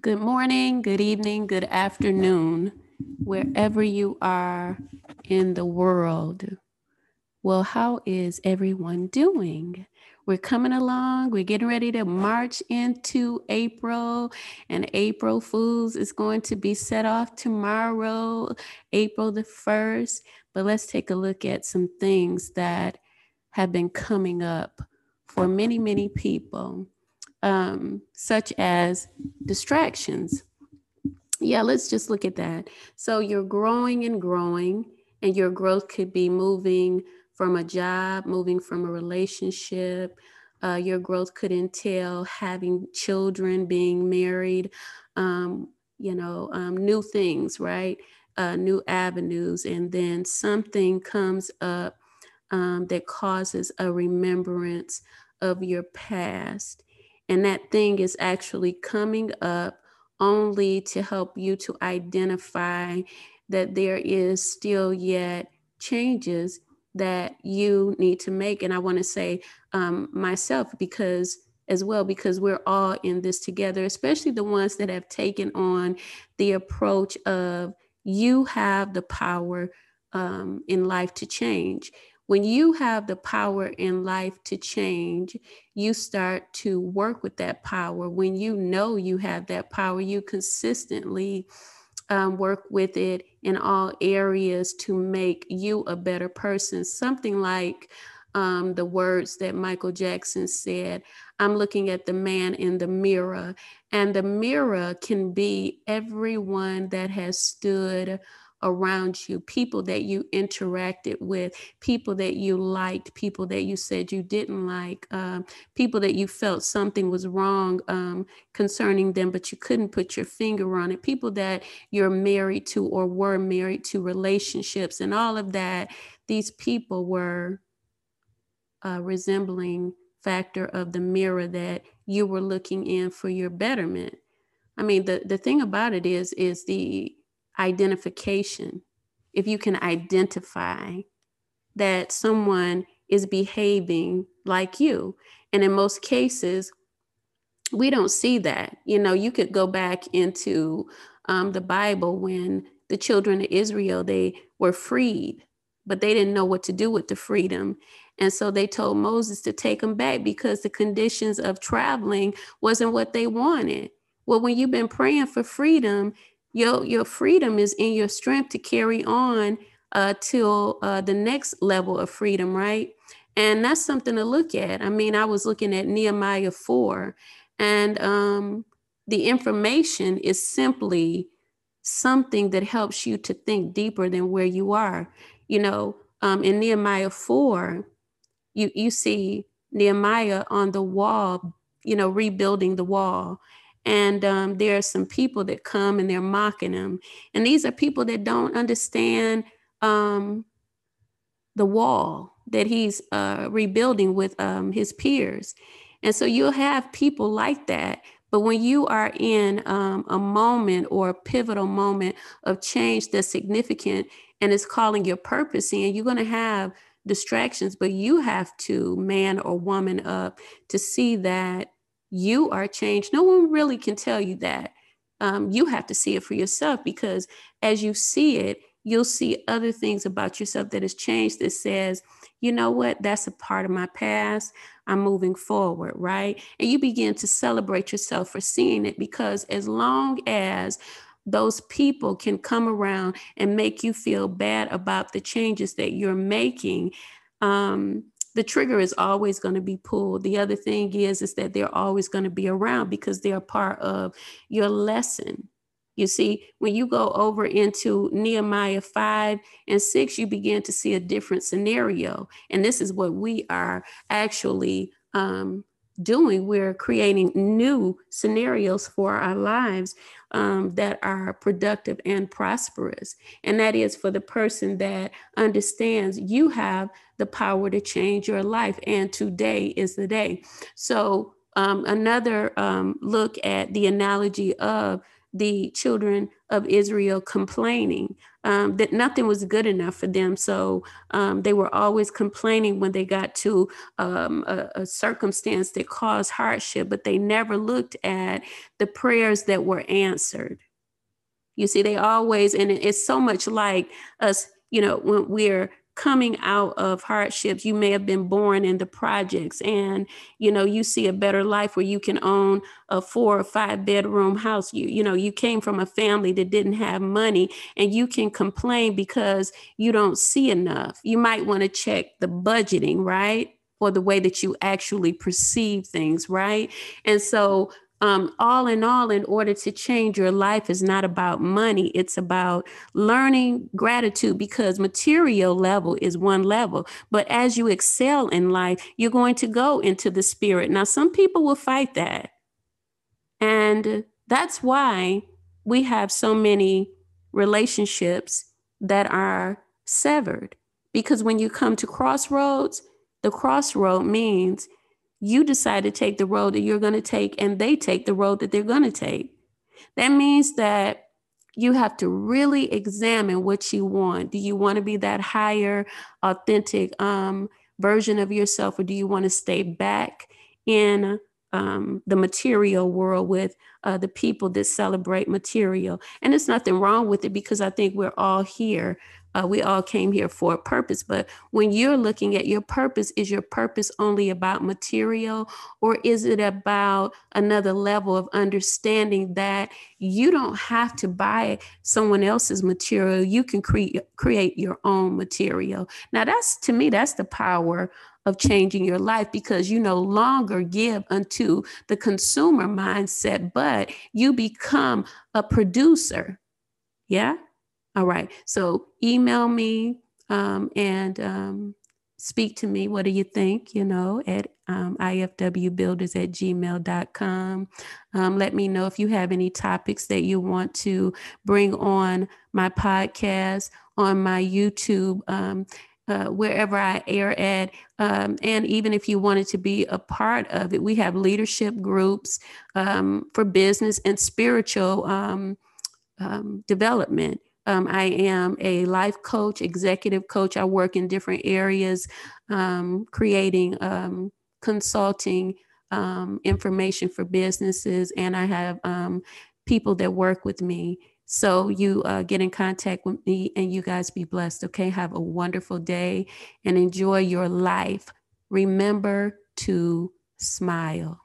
Good morning, good evening, good afternoon, wherever you are in the world. Well, how is everyone doing? We're coming along. We're getting ready to march into April, and April Fools is going to be set off tomorrow, April the 1st. But let's take a look at some things that have been coming up for many, many people, um, such as distractions. Yeah, let's just look at that. So you're growing and growing, and your growth could be moving from a job, moving from a relationship. Uh, your growth could entail having children, being married, um, you know, um, new things, right? Uh, new avenues. And then something comes up um, that causes a remembrance of your past. And that thing is actually coming up only to help you to identify that there is still yet changes that you need to make. And I want to say um, myself because as well, because we're all in this together, especially the ones that have taken on the approach of you have the power um, in life to change. When you have the power in life to change, you start to work with that power. When you know you have that power, you consistently um, work with it in all areas to make you a better person. Something like um, the words that Michael Jackson said I'm looking at the man in the mirror, and the mirror can be everyone that has stood around you, people that you interacted with, people that you liked, people that you said you didn't like, um, people that you felt something was wrong um, concerning them, but you couldn't put your finger on it, people that you're married to or were married to, relationships, and all of that. These people were uh, resembling factor of the mirror that you were looking in for your betterment. I mean, the, the thing about it is, is the identification. If you can identify that someone is behaving like you. And in most cases, we don't see that. You know, you could go back into um, the Bible when the children of Israel, they were freed, but they didn't know what to do with the freedom. And so they told Moses to take them back because the conditions of traveling wasn't what they wanted. Well, when you've been praying for freedom your your freedom is in your strength to carry on uh, till uh, the next level of freedom, right? And that's something to look at. I mean, I was looking at Nehemiah 4, and um, the information is simply something that helps you to think deeper than where you are. You know, um, in Nehemiah 4, you, you see Nehemiah on the wall, you know, rebuilding the wall. And um, there are some people that come and they're mocking him. And these are people that don't understand um, the wall that he's uh, rebuilding with um, his peers. And so you'll have people like that. But when you are in um, a moment or a pivotal moment of change that's significant and is calling your purpose in, you're going to have distractions, but you have to man or woman up to see that you are changed. No one really can tell you that. Um, you have to see it for yourself because as you see it, you'll see other things about yourself that has changed that says, you know what, that's a part of my past. I'm moving forward, right? And you begin to celebrate yourself for seeing it because as long as those people can come around and make you feel bad about the changes that you're making, um, the trigger is always going to be pulled. The other thing is is that they're always going to be around because they're part of your lesson. You see, when you go over into Nehemiah 5 and 6, you begin to see a different scenario. And this is what we are actually um, doing. We're creating new scenarios for our lives um, that are productive and prosperous. And that is for the person that understands you have the power to change your life. And today is the day. So, um, another um, look at the analogy of the children of Israel complaining um, that nothing was good enough for them. So um, they were always complaining when they got to um, a, a, circumstance that caused hardship, but they never looked at the prayers that were answered. You see, they always, and it's so much like us, you know, when we're coming out of hardships you may have been born in the projects. And you know you see a better life where you can own a four or five bedroom house. You you know you came from a family that didn't have money and you can complain because you don't see enough. You might want to check the budgeting right or the way that you actually perceive things right? And so um, all in all, in order to change your life is not about money. It's about learning gratitude because material level is one level. But as you excel in life, you're going to go into the spirit. Now, some people will fight that. And that's why we have so many relationships that are severed. Because when you come to crossroads, the crossroad means you decide to take the road that you're going to take, and they take the road that they're going to take. That means that you have to really examine what you want. Do you want to be that higher, authentic um, version of yourself, or do you want to stay back in um, the material world with uh, the people that celebrate material? And there's nothing wrong with it because I think we're all here uh, we all came here for a purpose. But when you're looking at your purpose, is your purpose only about material or is it about another level of understanding that you don't have to buy someone else's material? You can create create your own material. Now that's to me, that's the power of changing your life because you no longer give unto the consumer mindset, but you become a producer. Yeah. All right. So email me um, and um, speak to me. What do you think? You know, at um, ifwbuilders at gmail.com. Um, let me know if you have any topics that you want to bring on my podcast, on my YouTube. Um, uh, wherever I air at. Um, and even if you wanted to be a part of it, we have leadership groups um, for business and spiritual um, um development. Um, I am a life coach, executive coach. I work in different areas, um, creating um, consulting um, information for businesses, and I have um, people that work with me. So you uh, get in contact with me, and you guys be blessed. Okay, have a wonderful day and enjoy your life. Remember to smile.